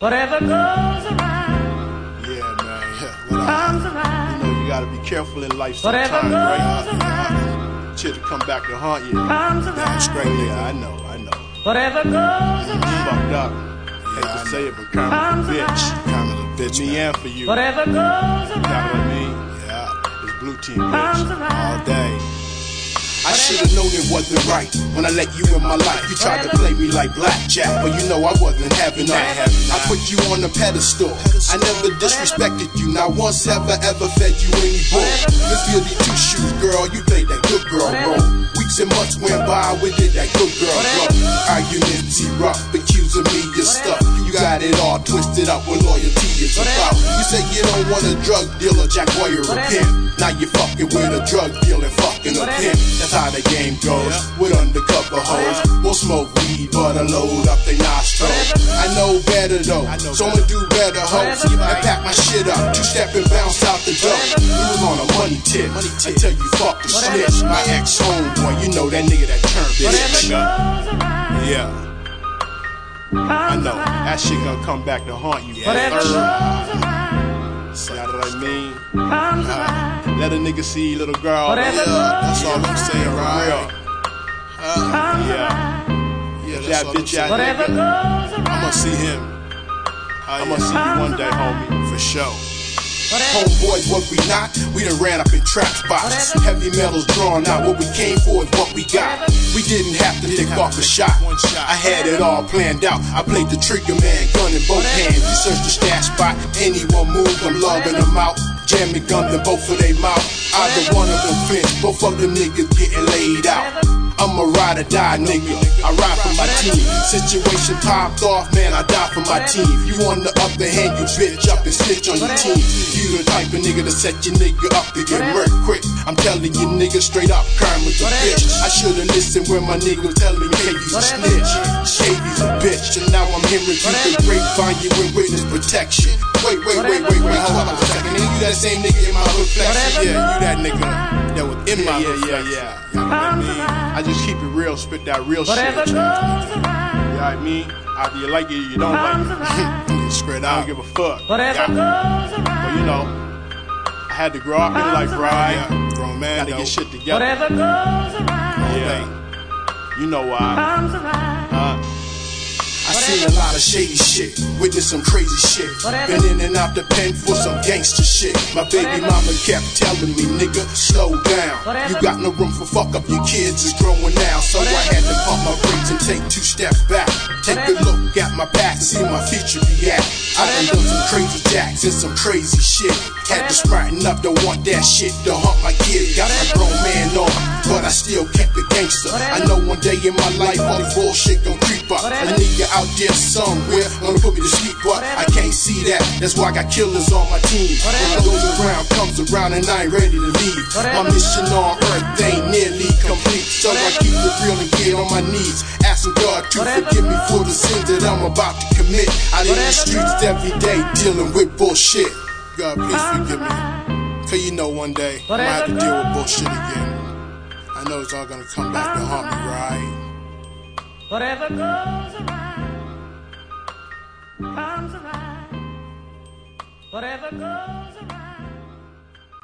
Whatever goes around Yeah, man. Yeah. Up? comes You know, you gotta be careful in life Whatever sometimes, right? goes around Shit to come back to haunt you. comes Damn around. straight, yeah, I know, I know. Whatever goes You around fucked up. Hate I to say it, but comes a bitch. around. Karma's a bitch, Me man. and for you. Whatever goes You know what I around mean? Yeah. It's blue team, comes bitch. All around. day. I should've known it wasn't right when I let you in my life. You tried to play me like blackjack, but you know I wasn't having that. I put you on a pedestal. I never disrespected you. Not once have I ever fed you any bull. Feel these two shoes, girl. You played that good girl role. Weeks and months went by, we did that good girl role. Arguments erupt, accusing me of stuff. You got it all twisted up what loyalty is about. You say you don't want a drug dealer, Jack Boyer pimp. Now you fucking with a drug dealer, fucking a pimp. That's how the game goes. With undercover hoes, we'll smoke weed, but I load up they nostrils. I know better though, so I'ma do better, hoes. I pack my shit up, two step and bounce out the door. He was on a money tip until you fuck the snitch. My ex homeboy, you know that nigga that turned Whatever bitch. Yeah, I know. That shit gonna come back to haunt you. Whatever Third. goes See what I mean? Let a nigga see little girl. Whatever Yeah, That's all I'm saying, right? real. comes Yeah. Yeah, That that's all I'm saying. out Whatever nigga. goes I'ma see him. I'ma see you one day, homie. For sure. Homeboys, what we not, we done ran up in trap spots. Heavy metals drawn out, what we came for is what we got. We didn't have to think off a shot. I had it all planned out. I played the trigger man, gun in both hands. You search the stash spot, anyone move, I'm logging them out. Jamming gun to both of they mouth. Either one of them flinch, both of them niggas getting laid out. I'm a ride or die nigga. I ride for my team. Situation popped off, man. I die for my team. You on the other hand, you bitch up and snitch on your team. You the type of nigga to set your nigga up to get murked quick. I'm telling you, nigga, straight up, karma's a bitch. I should've listened when my nigga was telling me, hey, a snitch. Shady's a bitch, and now I'm hearing you can the grapevine, you in witness protection. Wait, wait, wait, wait, wait, hold that same nigga in my reflection? Yeah, you that nigga that was in my Yeah, yeah, yeah, yeah, yeah. You know what I mean? I just keep it real, spit that real shit. Whatever You goes know around what I mean? Either you like it or you don't like around. Spread it. I out. don't give a fuck. Whatever Yeah. goes But you know, I had to grow up in life, right? Yeah, grown man, Gotta though. get shit together. Whatever goes around Yeah. You know why? Seen a lot of shady shit, witnessed some crazy shit. Been in and out the pen for some gangster shit. My baby mama kept telling me, nigga, slow down. You got no room for fuck up, your kids is growing now. So I had to pump my brakes and take two steps back. Take a look at my back and see my future be at. I done done some crazy jacks and some crazy shit. Had to smarten up, don't want that shit to haunt my kid. Got my grown man but I still kept it gangster. I know one day in my life all the bullshit gon' creep up. A nigga out there somewhere gonna put me to sleep, but I can't see that. That's why I got killers on my team. When goes around, comes around, and I ain't ready to leave. My mission on earth ain't nearly complete, so I keep it real and get on my knees, asking God to forgive me for the sins that I'm about to commit. I live in the streets every day dealing with bullshit. God, please forgive me. Cause you know one day I have to deal with bullshit again. I know it's all gonna come back to haunt me, right? Whatever goes around comes around. Whatever goes around.